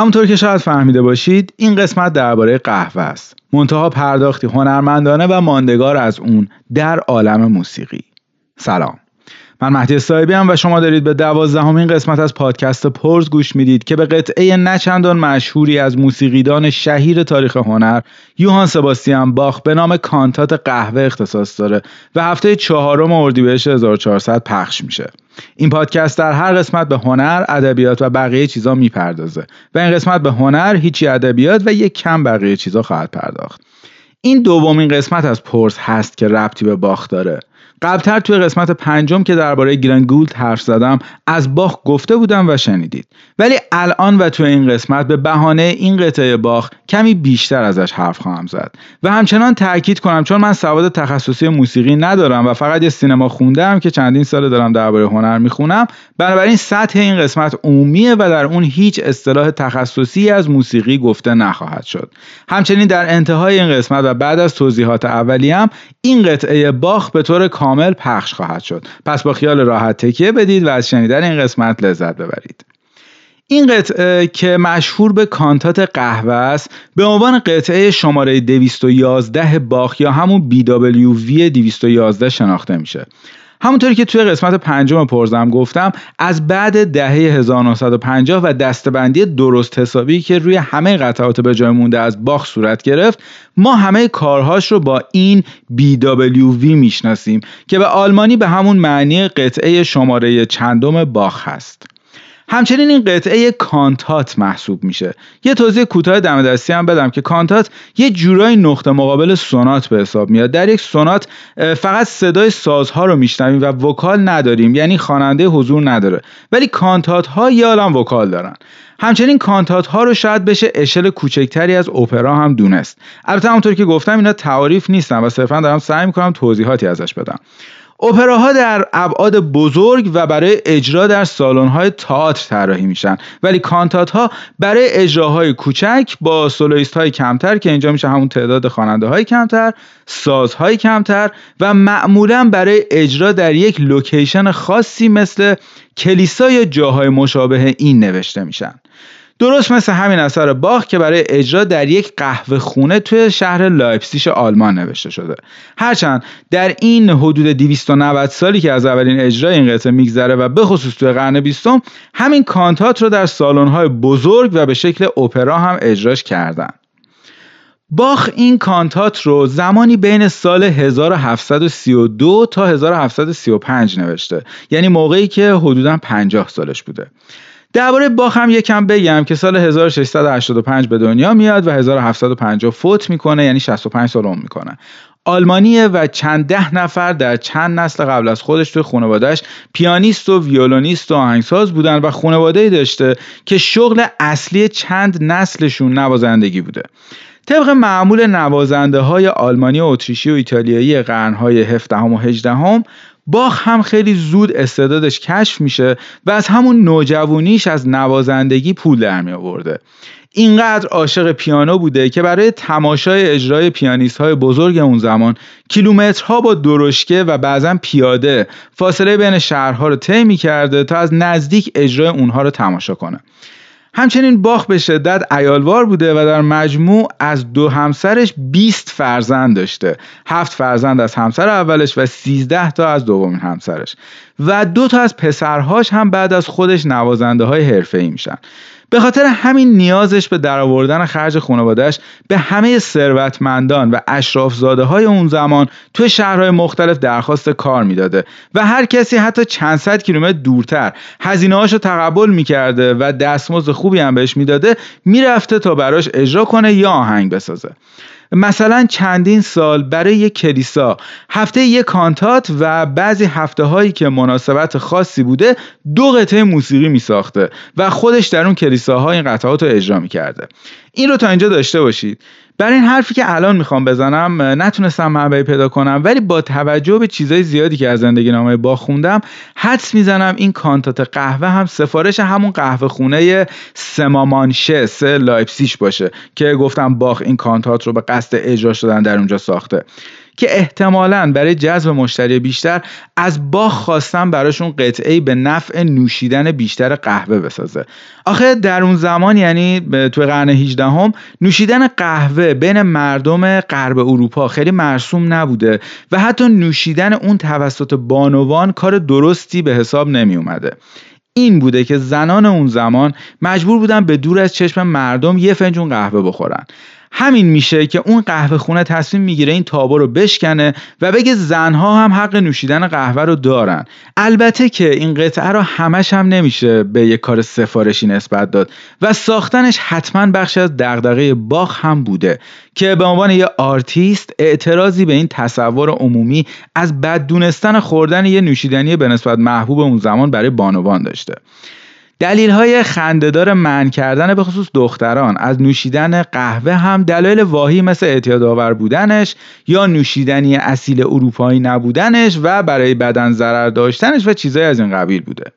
همونطور که شاید فهمیده باشید این قسمت درباره قهوه است. منتها پرداختی هنرمندانه و ماندگار از اون در عالم موسیقی. سلام. من مهدی صاحبی هم و شما دارید به دوازدهمین قسمت از پادکست پرز گوش می‌دید که به قطعه نچندان مشهوری از موسیقیدان شهیر تاریخ هنر یوهان سباستیان باخ به نام کانتات قهوه اختصاص داره و هفته چهارم اردیبهشت 1400 پخش میشه این پادکست در هر قسمت به هنر، ادبیات و بقیه چیزا می‌پردازه و این قسمت به هنر، هیچی ادبیات و یک کم بقیه چیزا خواهد پرداخت. این دومین قسمت از پرس هست که ربطی به باخ داره قبلتر توی قسمت پنجم که درباره گلن گولد حرف زدم از باخ گفته بودم و شنیدید. ولی الان و توی این قسمت به بهانه این قطعه باخ کمی بیشتر ازش حرف خواهم زد. و همچنان تاکید کنم چون من سواد تخصصی موسیقی ندارم و فقط یه سینما خوندم که چندین سال دارم درباره هنر می‌خونم بنابراین سطح این قسمت عمومیه و در اون هیچ اصطلاح تخصصی از موسیقی گفته نخواهد شد. همچنین در انتهای این قسمت و بعد از توضیحات اولیه این قطعه باخ به طور کامل پخش خواهد شد. پس با خیال راحت تکیه بدید و از شنیدن این قسمت لذت ببرید. این قطعه که مشهور به کانتات قهوه است به عنوان قطعه شماره 211 باخ یا همون BWV 211 شناخته میشه. همونطوری که توی قسمت پنجم پرزم گفتم از بعد دهه 1950 و دستبندی درست حسابی که روی همه قطعات به جای مونده از باخ صورت گرفت ما همه کارهاش رو با این BWV می‌شناسیم که به آلمانی به همون معنی قطعه شماره چندم باخ هست. همچنین این قطعه کانتات محسوب میشه. یه توضیح کوتاه دم دستی هم بدم که کانتات یه جورای نقطه مقابل سونات به حساب میاد. در یک سونات فقط صدای سازها رو میشنویم و vocal نداریم یعنی خواننده حضور نداره. ولی کانتات ها یه vocal دارن. همچنین کانتات ها رو شاید بشه اشل کوچکتری از اپرا هم دونست. البته همونطور که گفتم اینا تعاریف نیستن و صرفا دارم سعی می‌کنم توضیحاتی ازش بدم. اپراها در ابعاد بزرگ و برای اجرا در سالن‌های تئاتر طراحی میشن. ولی کانتات ها برای اجراهای کوچک با soloist های کمتر که اینجا میشه همون تعداد خواننده های کمتر سازهای کمتر و معمولا برای اجرا در یک لوکیشن خاصی مثل کلیسا یا جاهای مشابه این نوشته میشن. درست مثل همین اثر باخ که برای اجرا در یک قهوه خونه توی شهر لایپسیش آلمان نوشته شده. هرچند در این حدود 290 سالی که از اولین اجرای این قطعه میگذره و به خصوص توی قرن بیستم همین کانتات رو در سالن‌های بزرگ و به شکل اپرا هم اجراش کردن. باخ این کانتات رو زمانی بین سال 1732 تا 1735 نوشته. یعنی موقعی که حدودا 50 سالش بوده. درباره باخ هم یکم بگم که سال 1685 به دنیا میاد و 1750 فوت می‌کنه یعنی 65 سال عمر می‌کنه. آلمانیه و چند ده نفر در چند نسل قبل از خودش توی خانوادهش پیانیست و ویولونیست و آهنگساز بودن و خانواده داشته که شغل اصلی چند نسلشون نوازندگی بوده. طبق معمول نوازنده های آلمانی و اتریشی و ایتالیایی قرنهای 17 و 18 باخ هم خیلی زود استعدادش کشف میشه و از همون نوجوانیش از نوازندگی پول در می آورده اینقدر عاشق پیانو بوده که برای تماشای اجرای پیانیست های بزرگ اون زمان کیلومترها با درشکه و بعضا پیاده فاصله بین شهرها رو طی کرده تا از نزدیک اجرای اونها رو تماشا کنه. همچنین باخ به شدت ایالوار بوده و در مجموع از دو همسرش 20 فرزند داشته. هفت فرزند از همسر اولش و 13 تا از دومین همسرش. و دو تا از پسرهاش هم بعد از خودش نوازنده های حرفه ای میشن. به خاطر همین نیازش به درآوردن خرج خانوادهش به همه ثروتمندان و اشرافزاده های اون زمان توی شهرهای مختلف درخواست کار می‌داده و هر کسی حتی چند صد کیلومتر دورتر هزینه تقبل می‌کرده و دستمزد خوبی هم بهش می‌داده می‌رفته تا براش اجرا کنه یا آهنگ بسازه. مثلا چندین سال برای یک کلیسا. هفته یک کانتات و بعضی هفته هایی که مناسبت خاصی بوده دو قطعه موسیقی می ساخته و خودش در اون کلیساها این قطعات رو اجرا می کرده این رو تا اینجا داشته باشید. برای این حرفی که الان می‌خوام بزنم نتونستم منبعی پیدا کنم ولی با توجه به چیزای زیادی که از زندگی نامه باخ خوندم حدس می‌زنم این کانتات قهوه هم سفارش همون قهوه خونه سمامانشه سه لایپسیش باشه که گفتم باخ این کانتات رو به قصد اجرا شدن در اونجا ساخته. که احتمالا برای جذب مشتری بیشتر از باخ خواستن براشون قطعه به نفع نوشیدن بیشتر قهوه بسازه. آخه در اون زمان یعنی تو قرن 18 هم نوشیدن قهوه بین مردم غرب اروپا خیلی مرسوم نبوده و حتی نوشیدن اون توسط بانوان کار درستی به حساب نمی اومده این بوده که زنان اون زمان مجبور بودن به دور از چشم مردم یه فنجون قهوه بخورن. همین میشه که اون قهوه خونه تصمیم می‌گیره این تابو رو بشکنه و بگه زنها هم حق نوشیدن قهوه رو دارن. البته که این قطعه رو همش هم نمیشه به یه کار سفارشی نسبت داد و ساختنش حتما بخشی از دغدغه باخ هم بوده که به عنوان یه آرتیست اعتراضی به این تصور عمومی از بددونستن خوردن یه نوشیدنی به نسبت محبوب اون زمان برای بانوان داشته. دلیل های خندهدار من کردن به خصوص دختران از نوشیدن قهوه هم دلایل واهی مثل اعتیادآور بودنش یا نوشیدنی اصیل اروپایی نبودنش و برای بدن ضرر داشتنش و چیزهای از این قبیل بوده.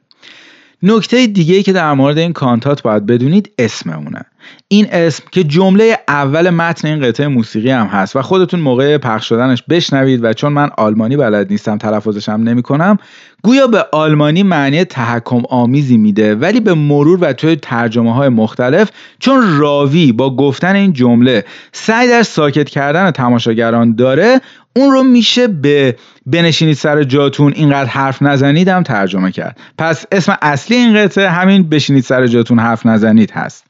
نکته دیگه که در مورد این کانتات باید بدونید اسممونه. این اسم که جمله اول متن این قطعه موسیقی هم هست و خودتون موقع پخش شدنش بشنوید و چون من آلمانی بلد نیستم تلفظش هم نمی کنم گویا به آلمانی معنی تحکم آمیزی میده ولی به مرور و توی ترجمه های مختلف چون راوی با گفتن این جمله سعی در ساکت کردن تماشاگران داره اون رو میشه به بنشینید سر جاتون اینقدر حرف نزنید هم ترجمه کرد. پس اسم اصلی این قطعه همین بشینید سر جاتون حرف نزنید هست.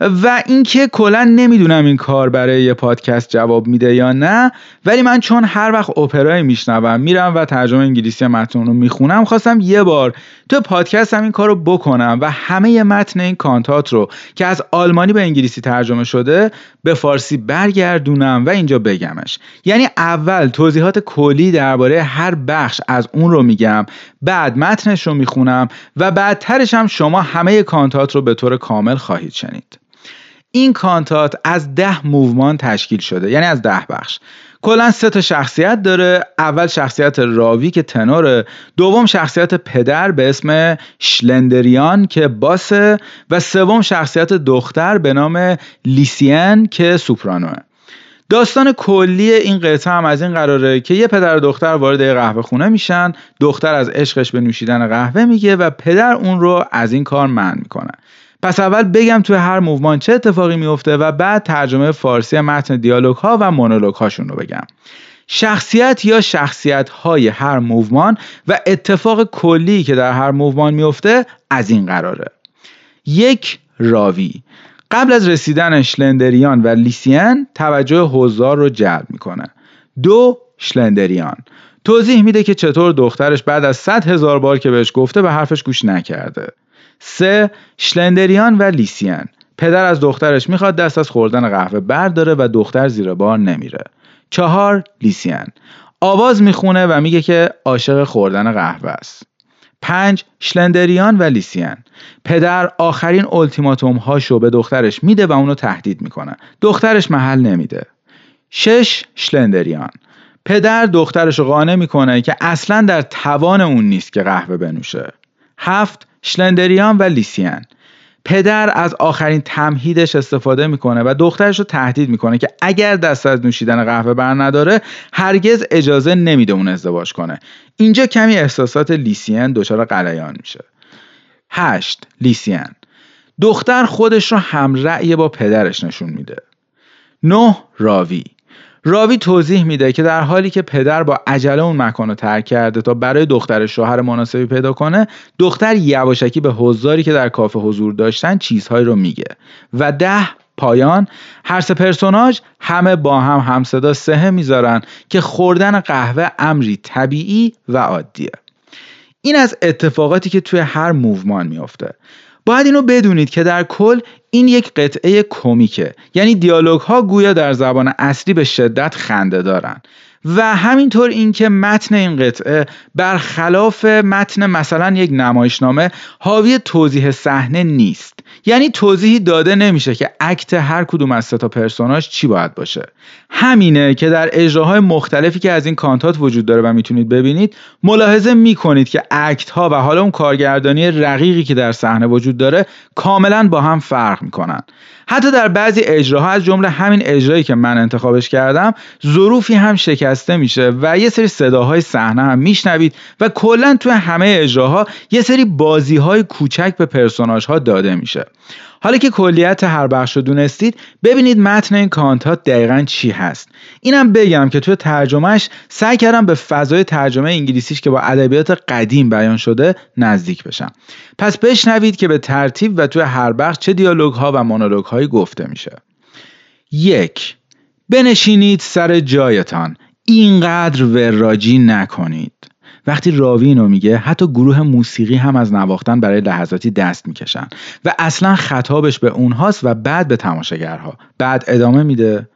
و اینکه کلا نمی‌دونم این کار برای یه پادکست جواب میده یا نه ولی من چون هر وقت اپرای میشنوم میرم و ترجمه انگلیسی متن رو می‌خونم خواستم یه بار تو پادکست هم این کار رو بکنم و همه متن این کانتات رو که از آلمانی به انگلیسی ترجمه شده به فارسی برگردونم و اینجا بگمش. یعنی اول توضیحات کلی درباره هر بخش از اون رو میگم بعد متنش رو می‌خونم و بعدترش هم شما همه کانتات رو به طور کامل خواهید شنید. این کانتات از ده موومان تشکیل شده یعنی از ده بخش. کلا سه تا شخصیت داره. اول شخصیت راوی که تنوره. دوم شخصیت پدر به اسم شلندریان که باسه. و سوم شخصیت دختر به نام لیسین که سوپرانوه. داستان کلی این قطعه هم از این قراره که یه پدر و دختر وارد قهوه خونه میشن. دختر از عشقش به نوشیدن قهوه میگه و پدر اون رو از این کار منع می‌کنه. پس اول بگم توی هر موومان چه اتفاقی میفته و بعد ترجمه فارسی متن دیالوگ ها و مونولوگ هاشون رو بگم. شخصیت یا شخصیت های هر موومان و اتفاق کلی که در هر موومان میفته از این قراره. یک راوی. قبل از رسیدن شلندریان و لیسیان توجه حضار رو جلب می‌کنه. دو شلندریان. توضیح میده که چطور دخترش بعد از صد هزار بار که بهش گفته به حرفش گوش نکرده. سه شلندریان و لیسیان. پدر از دخترش می‌خواد دست از خوردن قهوه برداره و دختر زیر بار نمیره. چهار لیسیان. آواز می‌خونه و میگه که عاشق خوردن قهوه است. پنج شلندریان و لیسیان. پدر آخرین اولتیماتوم هاشو به دخترش میده و اونو تهدید می‌کنه. دخترش محل نمیده. شش شلندریان. پدر دخترش رو قانع می‌کنه که اصلا در توان اون نیست که قهوه بنوشه. هفت شلندریان و لیسیان. پدر از آخرین تمهیدش استفاده می‌کنه و دخترش رو تهدید می‌کنه که اگر دست از نوشیدن قهوه بر نداره هرگز اجازه نمیده اون ازدواج کنه. اینجا کمی احساسات لیسیان دچار قلیان میشه. هشت لیسیان. دختر خودش رو همرأی با پدرش نشون میده. نه راوی. راوی توضیح میده که در حالی که پدر با عجله اون مکان رو ترک کرده تا برای دختر شوهر مناسبی پیدا کنه دختر یواشکی به حضاری که در کافه حضور داشتن چیزهایی رو میگه. و ده پایان هر سه پرسوناج همه با هم همصدا سهه می‌ذارن که خوردن قهوه امری طبیعی و عادیه. این از اتفاقاتی که توی هر موومان میافته. باید اینو بدونید که در کل این یک قطعه کمیکه. یعنی دیالوگ ها گویا در زبان اصلی به شدت خنده دارن. و همینطور اینکه متن این قطعه برخلاف متن مثلا یک نمایشنامه حاوی توضیح صحنه نیست. یعنی توضیحی داده نمیشه که اکت هر کدوم از تا پرسوناژ چی باید باشه. همینه که در اجراهای مختلفی که از این کانتات وجود داره و می‌تونید ببینید ملاحظه می‌کنید که اکت ها و حالا اون کارگردانی رقیقی که در صحنه وجود داره کاملا با هم فرق می‌کنن. حتی در بعضی اجراها از جمله همین اجرایی که من انتخابش کردم ظروفی هم شکست شکسته میشه و یه سری صداهای صحنه هم میشنوید و کلا توی همه اجراها یه سری بازی های کوچک به پرسوناج ها داده میشه. حالا که کلیت هر بخش رو دونستید ببینید متن این کانت ها دقیقا چی هست. اینم بگم که توی ترجمهش سعی کردم به فضای ترجمه انگلیسیش که با ادبیات قدیم بیان شده نزدیک بشم. پس بشنوید که به ترتیب و توی هر بخش چه دیالوگ ها و مونولوگ هایی گفته میشه. یک بنشینید سر جایتان. اینقدر وراجی نکنید. وقتی راوی اینو میگه حتی گروه موسیقی هم از نواختن برای لحظاتی دست می‌کشن. و اصلا خطابش به اونهاست و بعد به تماشاگرها. بعد ادامه میده.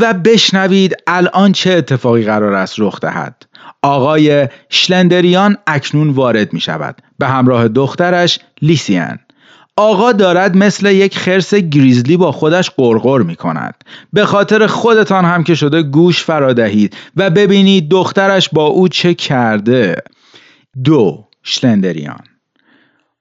و بشنوید الان چه اتفاقی قرار است رخ دهد. آقای شلندریان اکنون وارد می شود به همراه دخترش لیسیان. آقا دارد مثل یک خرس گریزلی با خودش قرقر می کند به خاطر خودتان هم که شده گوش فرادهید و ببینید دخترش با او چه کرده. دو شلندریان.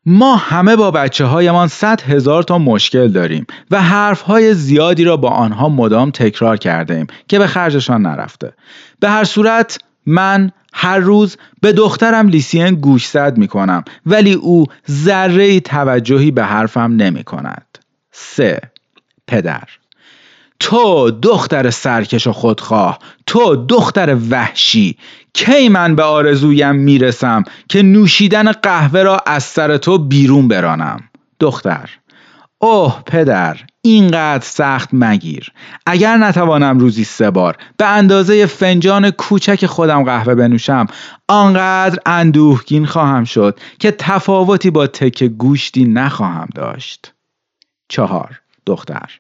ما همه با بچه هایمان صد هزار تا مشکل داریم و حرف های زیادی را با آنها مدام تکرار کرده ایم که به خرجشان نرفته. به هر صورت من هر روز به دخترم لیسین گوشزد می کنم ولی او ذره توجهی به حرفم نمی کند. سه. پدر. تو دختر سرکش و خودخواه تو دختر وحشی کی من به آرزویم می‌رسم که نوشیدن قهوه را از سر تو بیرون برانم؟ دختر. اوه پدر. اینقدر سخت مگیر. اگر نتوانم روزی سه بار به اندازه فنجان کوچک خودم قهوه بنوشم آنقدر اندوهگین خواهم شد که تفاوتی با تک گوشتی نخواهم داشت. چهار دختر.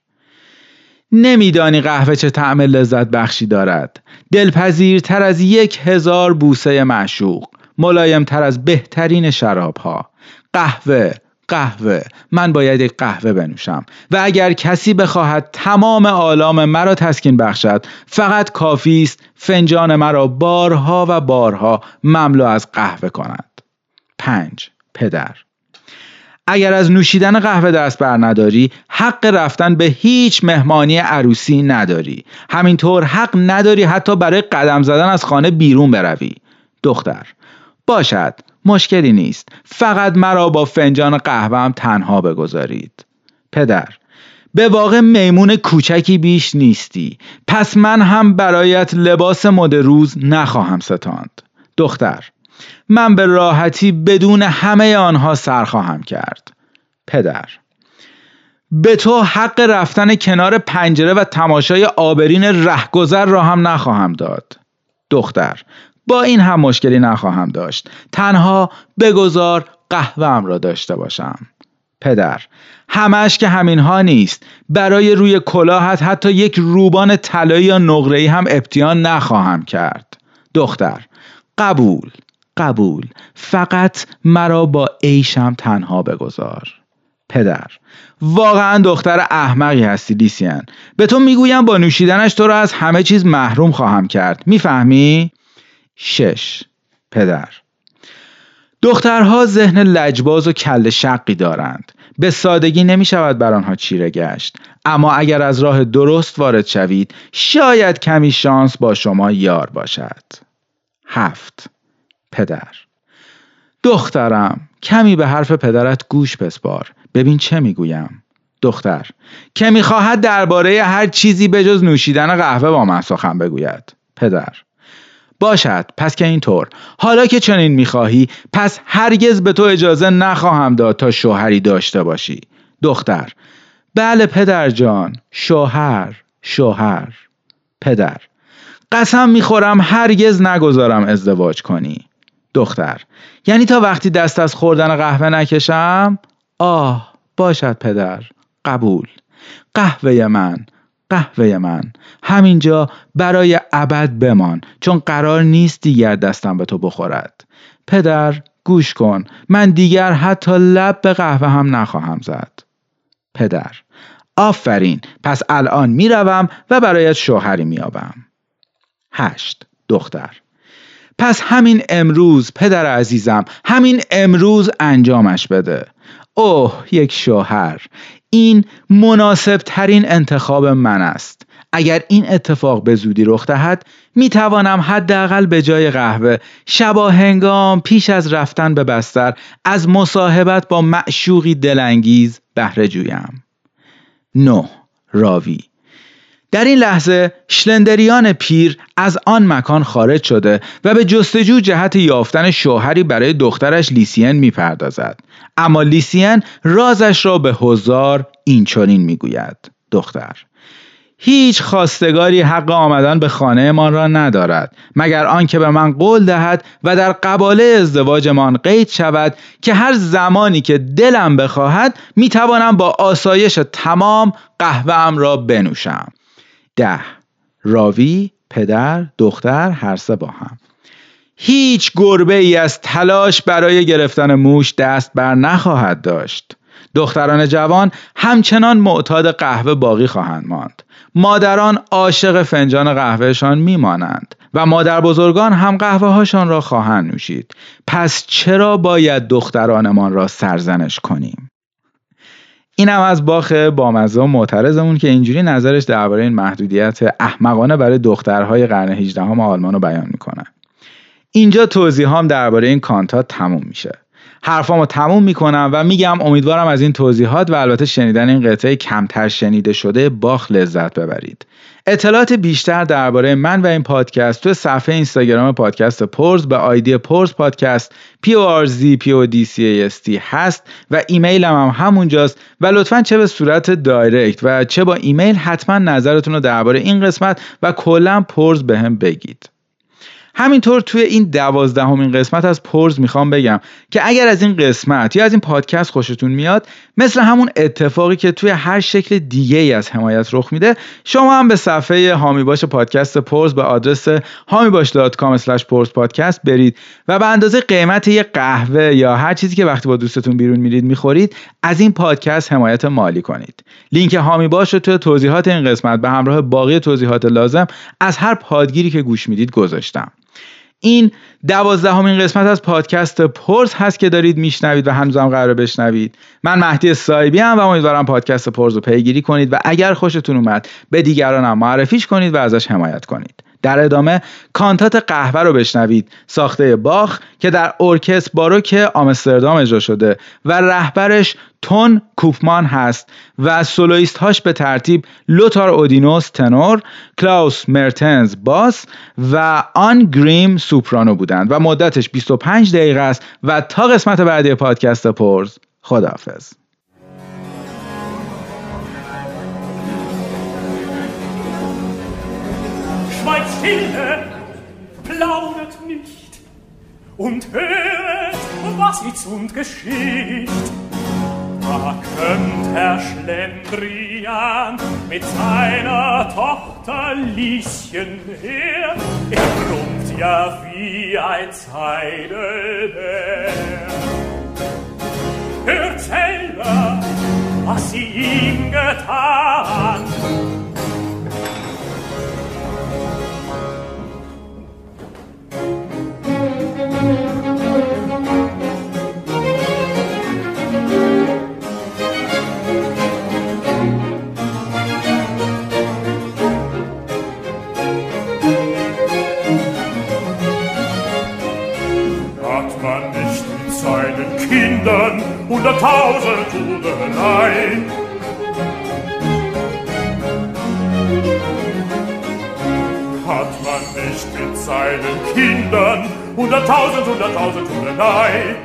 نمیدانی قهوه چه طعم لذت بخشی دارد. دلپذیرتر از یک هزار بوسه معشوق. ملایمتر از بهترین شراب ها قهوه قهوه. من باید یک قهوه بنوشم. و اگر کسی بخواهد تمام آلام مرا تسکین بخشد فقط کافی است فنجان مرا بارها و بارها مملو از قهوه کند. پنج پدر. اگر از نوشیدن قهوه دست بر نداری حق رفتن به هیچ مهمانی عروسی نداری. همینطور حق نداری حتی برای قدم زدن از خانه بیرون بروی. دختر باشد. مشکلی نیست. فقط مرا با فنجان قهوهم تنها بگذارید. پدر به واقع میمون کوچکی بیش نیستی. پس من هم برایت لباس مد روز نخواهم ستاند. دختر من به راحتی بدون همه آنها سر خواهم کرد. پدر به تو حق رفتن کنار پنجره و تماشای آبرین رهگذر را هم نخواهم داد. دختر با این هم مشکلی نخواهم داشت. تنها بگذار قهوهم را داشته باشم. پدر همش که همین ها نیست. برای روی کلاهت حتی یک روبان طلایی یا نقره‌ای هم ابتیان نخواهم کرد. دختر قبول قبول. فقط مرا با عیشم تنها بگذار. پدر واقعا دختر احمقی هستی لیسیان به تو می‌گویم با نوشیدنش تو را از همه چیز محروم خواهم کرد. می‌فهمی؟ شش. پدر. دخترها ذهن لجباز و کل شقی دارند. به سادگی نمی شود بر آنها چیره گشت. اما اگر از راه درست وارد شوید شاید کمی شانس با شما یار باشد. هفت. پدر. دخترم کمی به حرف پدرت گوش بسپار. ببین چه می‌گویم. دختر که می‌خواهد درباره هر چیزی به جز نوشیدن قهوه با من سخن بگوید. پدر. باشد. پس که اینطور. حالا که چنین می‌خواهی پس هرگز به تو اجازه نخواهم داد تا شوهری داشته باشی. دختر. بله پدر جان. شوهر. شوهر. پدر. قسم می‌خورم هرگز نگذارم ازدواج کنی. دختر. یعنی تا وقتی دست از خوردن قهوه نکشم؟ آه باشد پدر. قبول. قهوه من. قهوه من. همینجا برای ابد بمان چون قرار نیست دیگر دستم به تو بخورد. پدر گوش کن من دیگر حتی لب به قهوه هم نخواهم زد. پدر آفرین پس الان می‌روم و برایت شوهری میابم. هشت دختر. پس همین امروز پدر عزیزم همین امروز انجامش بده. اوه یک شوهر. این مناسب ترین انتخاب من است اگر این اتفاق به زودی رخ دهد می توانم حداقل به جای قهوه شبا هنگام پیش از رفتن به بستر از مصاحبت با معشوقی دلانگیز بهره جویم. 9. راوی در این لحظه شلندریان پیر از آن مکان خارج شده و به جستجو جهت یافتن شوهری برای دخترش لیسین می‌پردازد. اما لیسین رازش را به هزار این چنین می‌گوید. دختر هیچ خواستگاری حق آمدن به خانه من را ندارد مگر آنکه به من قول دهد و در قباله ازدواجمان قید شود که هر زمانی که دلم بخواهد می‌توانم با آسایش تمام قهوه را بنوشم. ده. راوی پدر دختر هر سه با هم. هیچ گربه ای از تلاش برای گرفتن موش دست بر نخواهد داشت. دختران جوان همچنان معتاد قهوه باقی خواهند ماند. مادران عاشق فنجان قهوهشان میمانند و مادر بزرگان هم قهوه هاشان را خواهند نوشید. پس چرا باید دخترانمان را سرزنش کنیم؟ اینم از باخ بامزه و معترضمون که اینجوری نظرش درباره این محدودیت احمقانه برای دخترهای قرن 18 هم آلمان رو بیان می‌کنه. اینجا توضیح هم درباره این کانتا تموم میشه. حرفامو تموم می‌کنم و میگم امیدوارم از این توضیحات و البته شنیدن این قطعه کمتر شنیده شده باخ لذت ببرید. اطلاعات بیشتر درباره من و این پادکست تو صفحه اینستاگرام پادکست پرز به آیدی پرز پادکست p o r z p o d c a s t هست و ایمیلم هم همونجاست و لطفا چه به صورت direct و چه با ایمیل حتما نظرتون رو درباره این قسمت و کلا پرز به هم بگید. همینطور توی این دوازدهمین قسمت از پرز می‌خوام بگم که اگر از این قسمت یا از این پادکست خوشتون میاد مثل همون اتفاقی که توی هر شکل دیگه ای از حمایت رخ میده شما هم به صفحه حامی باش پادکست پرز به آدرس hamibash.com پرز پادکست برید و به اندازه قیمت یه قهوه یا هر چیزی که وقتی با دوستتون بیرون میرید می‌خورید از این پادکست حمایت مالی کنید. لینک هامی باش رو توی توضیحات این قسمت به همراه باقی توضیحات لازم از هر پادگیری که گوش می‌دید گذاشتم. این دوازدهمین قسمت از پادکست پرز هست که دارید میشنوید و هنوزم قرار بشنوید. من مهدی سایبی هم و امیدوارم پادکست پرز رو پیگیری کنید و اگر خوشتون اومد به دیگرانم معرفیش کنید و ازش حمایت کنید. در ادامه کانتات قهوه رو بشنوید ساخته باخ که در ارکستر باروک آمستردام اجرا شده و رهبرش تون کوپمان هست و سولویست هاش به ترتیب لوتار اودینیوس تنور کلاوس مرتنز باس و آن گریم سوپرانو بودند و مدتش 25 دقیقه است و تا قسمت بعدی پادکست پرز خداحافظ. Stille, plaudert nicht und hört, was jetzt und geschieht. Da kömmt Herr Schlendrian mit seiner Tochter Lieschen her. Er brummt ja wie ein Zeidelbär. Hört selber, was sie ihm getan. Hunderttausend Hudelei. Hat man nicht mit seinen Kindern hunderttausend, hunderttausend Hudelei.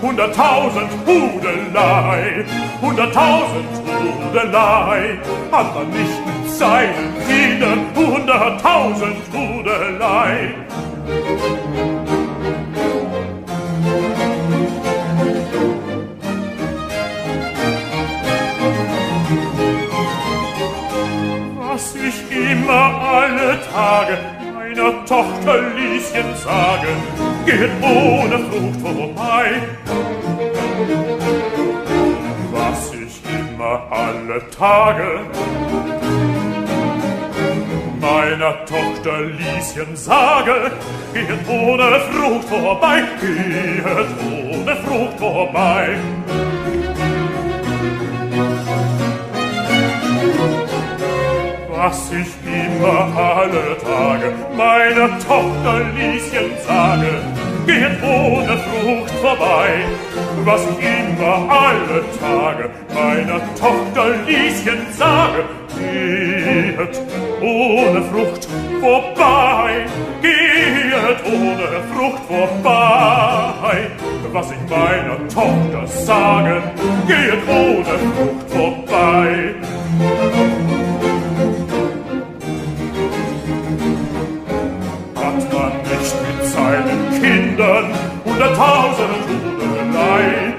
Hunderttausend Hudelei, hunderttausend Hudelei, hat man nicht mit seinen Kindern hunderttausend Hudelei. Alle Tage meiner Tochter Lieschen sagen, geht ohne Frucht vorbei. Was ich immer alle Tage meiner Tochter Lieschen sage, geht ohne Frucht vorbei, geht ohne Frucht vorbei. Was ich immer alle Tage meiner Tochter Lieschen sage, geht ohne Frucht vorbei. Was ich immer alle Tage meiner Tochter Lieschen sage, geht ohne Frucht vorbei, geht ohne Frucht vorbei. Was ich meiner Tochter sage, geht ohne Frucht vorbei. Millionen, hunderttausenden Toten Leid.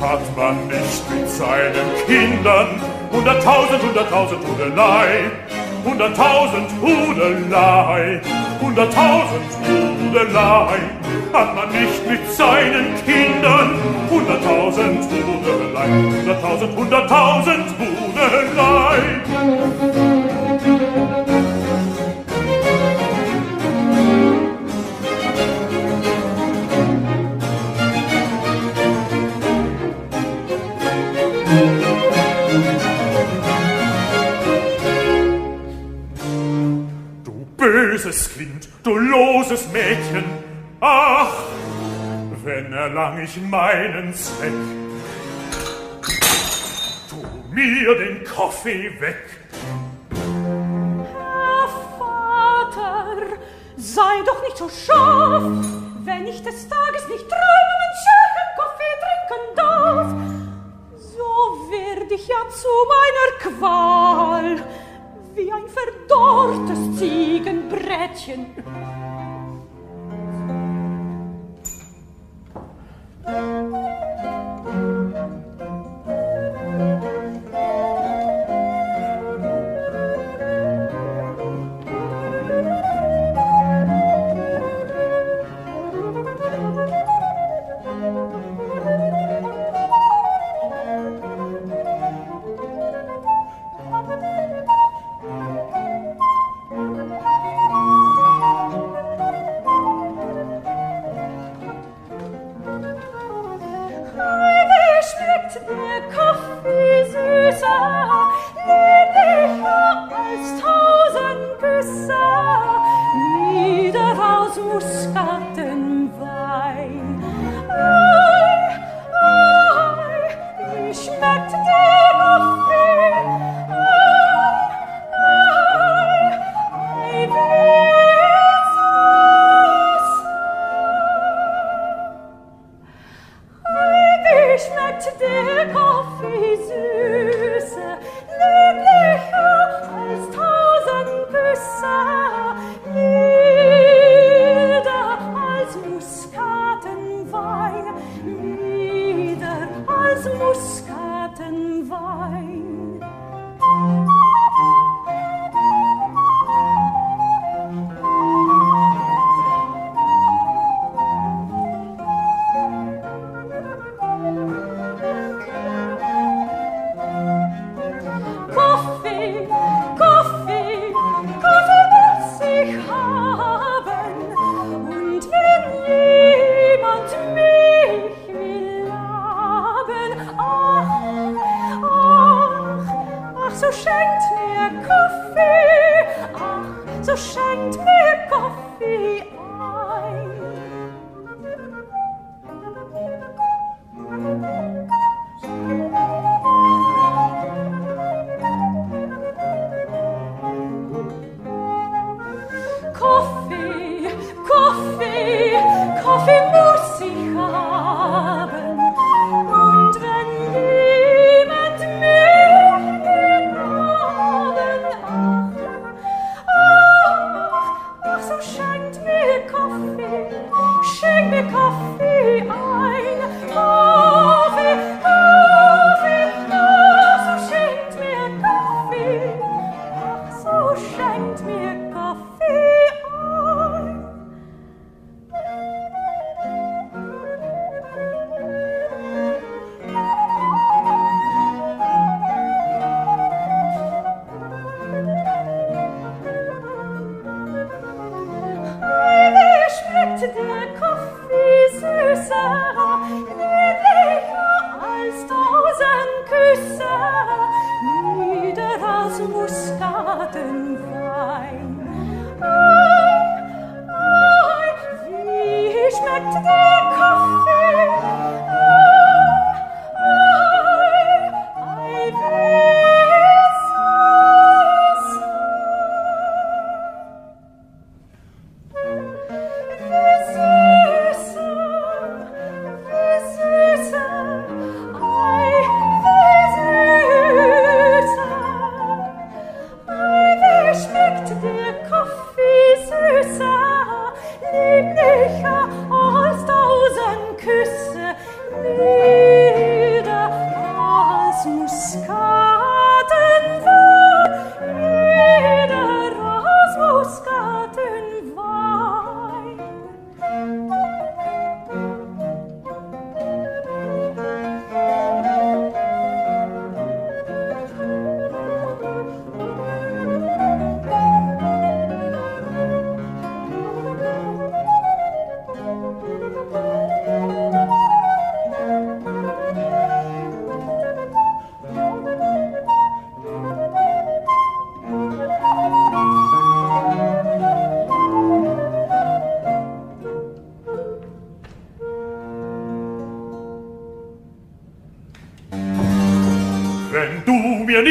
Hat man nicht mit seinen Kindern hunderttausend, hunderttausend Tote Leid? Hunderttausend Hudelei, hunderttausend Hudelei, hat man nicht mit seinen Kindern hunderttausend Hudelei, hunderttausend, hunderttausend Hudelei. erlang ich meinen Zweck. Tu mir den Kaffee weg. Herr Vater, sei doch nicht so scharf, wenn ich des Tages nicht träumen und schönen Kaffee trinken darf. So werd ich ja zu meiner Qual wie ein verdorrtes Ziegenbrettchen.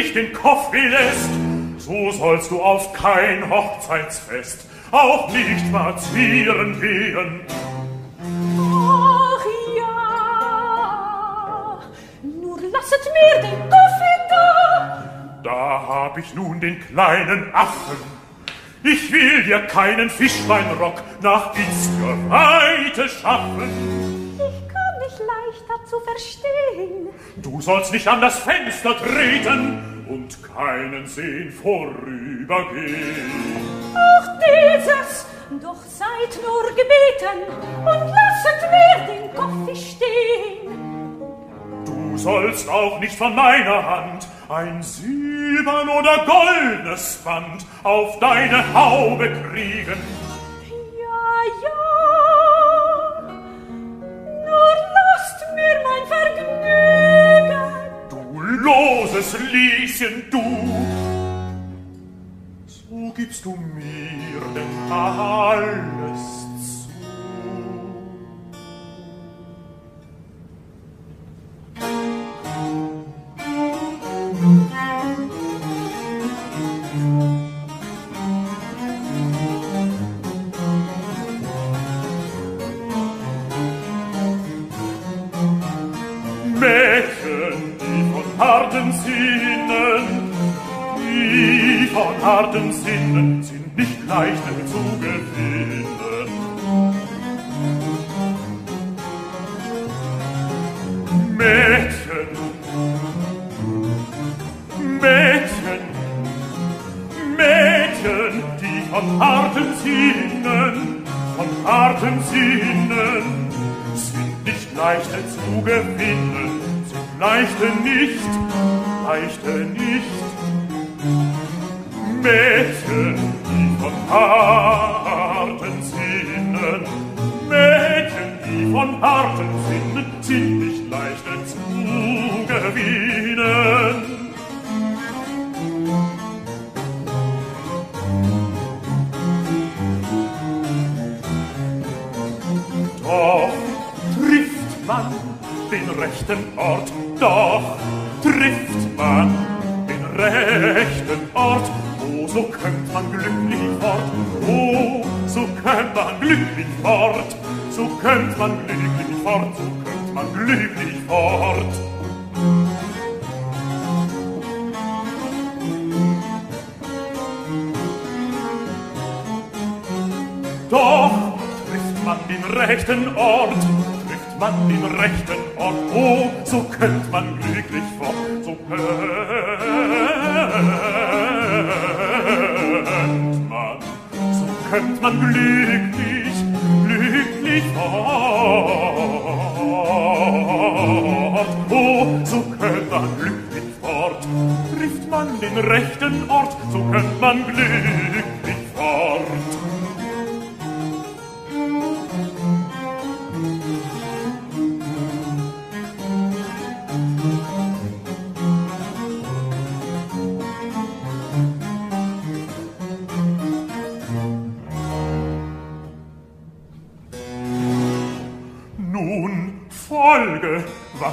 dich den Koffi lässt, so sollst du auf kein Hochzeitsfest auch nicht spazieren gehen. Ach ja, nur lasset mir den Koffi da. Da hab ich nun den kleinen Affen. Ich will dir keinen Fischbeinrock nach ins schaffen. Ich kann dich leichter zu verstehen. Du sollst nicht an das Fenster treten, und keinen sehen vorübergehen. Auch dieses, doch seid nur gebeten und lasset mir den Kopf stehen. Du sollst auch nicht von meiner Hand ein silbern oder goldenes Band auf deine Haube kriegen. Ja, ja, nur lasst mir mein Vergnügen loses Lieschen du. So gibst du mir denn alles von harten Sinnen sind nicht leicht zu gewinnen. Mädchen, Mädchen, Mädchen, die von harten Sinnen, von harten Sinnen, sind nicht leichte zu gewinnen, sind leichte nicht, leichte nicht. Man den rechten Ort. Oh, so könnt man glücklich fort, oh, so könnt man glücklich fort, so könnt man glücklich fort, so könnt man glücklich fort. Doch trifft man den rechten Ort, trifft man den rechten Ort, oh, so könnt man glücklich fort, man, so könnt man glücklich, glücklich fort. Oh, so könnt man glücklich fort, trifft man den rechten Ort, so könnt man glücklich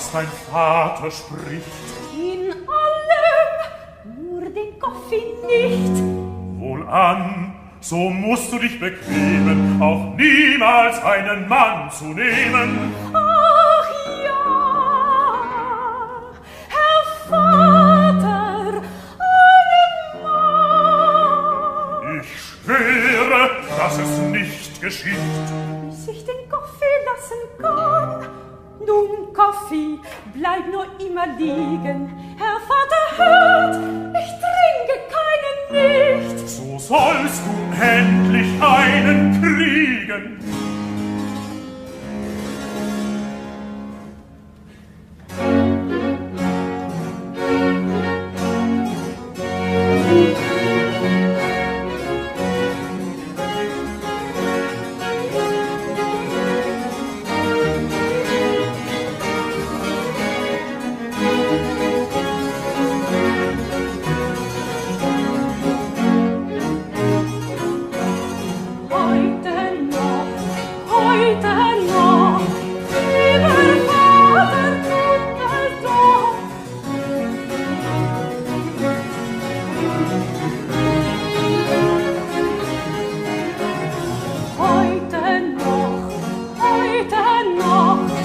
was dein Vater spricht. In allem, nur den Koffin nicht. Wohlan, so musst du dich bequemen, auch niemals einen Mann zu nehmen. Ach ja, Herr Vater, allemal. Ich schwöre, dass es nicht geschieht, Kaffee, bleib nur immer liegen. Herr Vater hört, ich trinke keinen nicht. So sollst du endlich dritte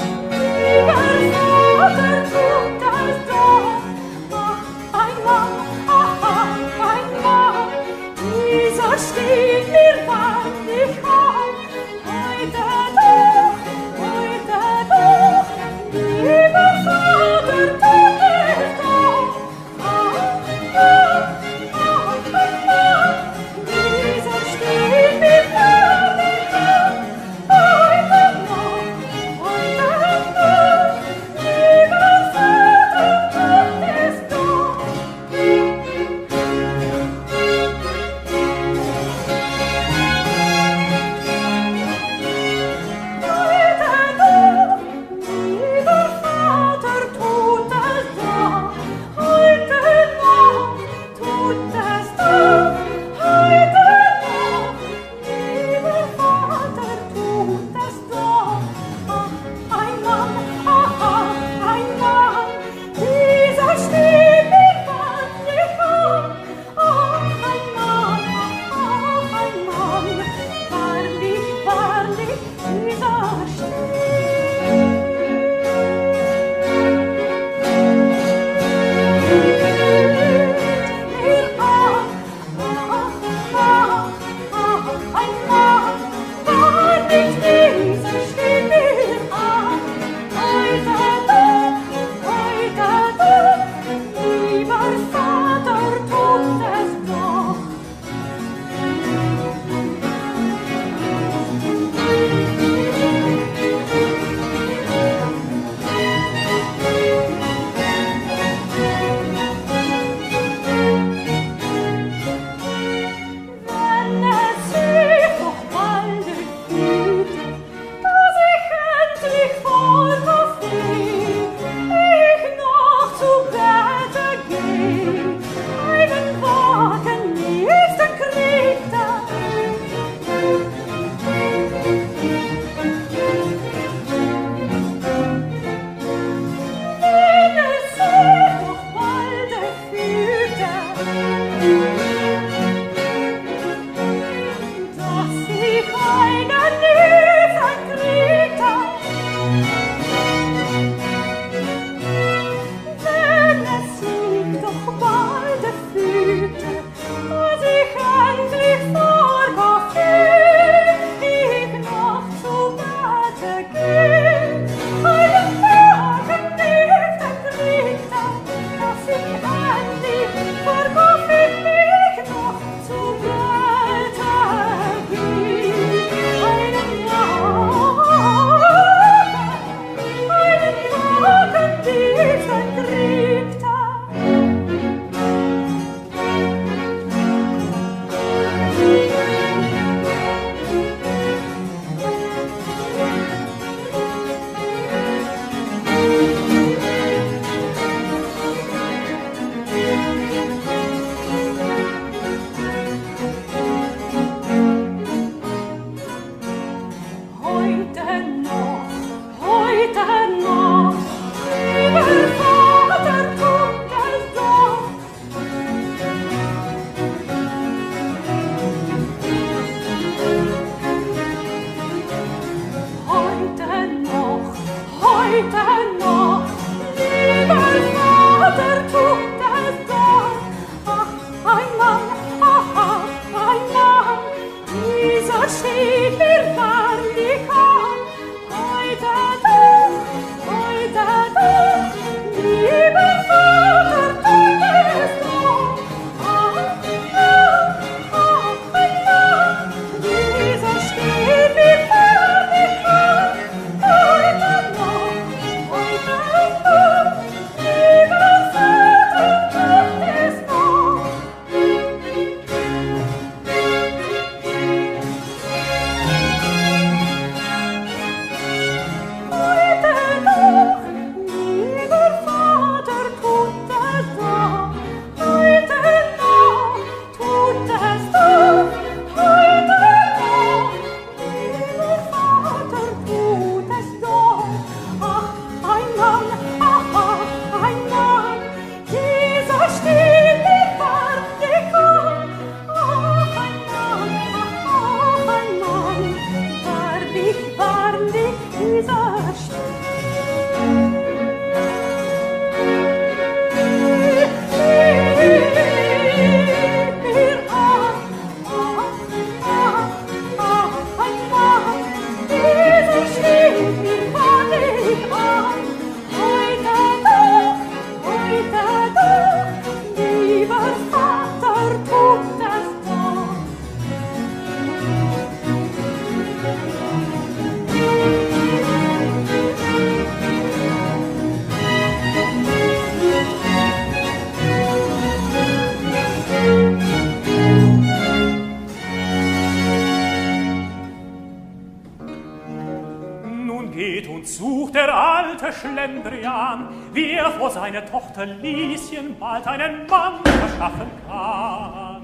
seine Tochter Lieschen bald einen Mann verschaffen kann.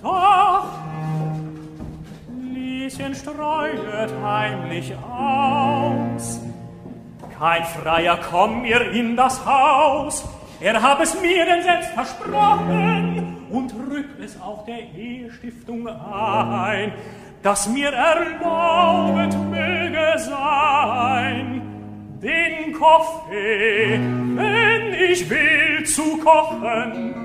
Doch Lieschen streuet heimlich aus. Kein Freier komm mir in das Haus, er hab es mir denn selbst versprochen und rückt es auch der Ehestiftung ein, dass mir erlaubet möge sein, den Kaffee, wenn ich will zu kochen.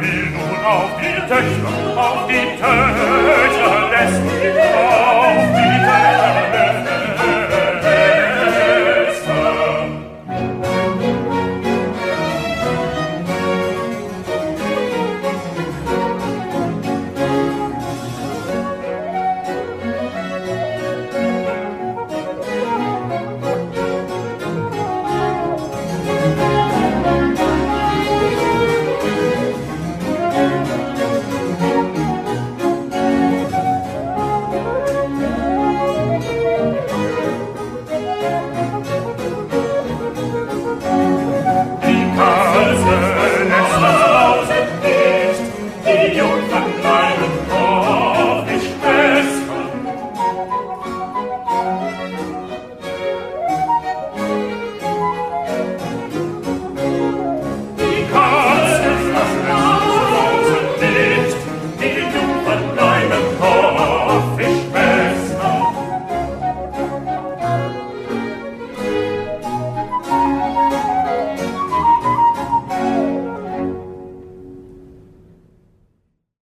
will nun auf die Töchter, auf die Töchter des Auf die Töchter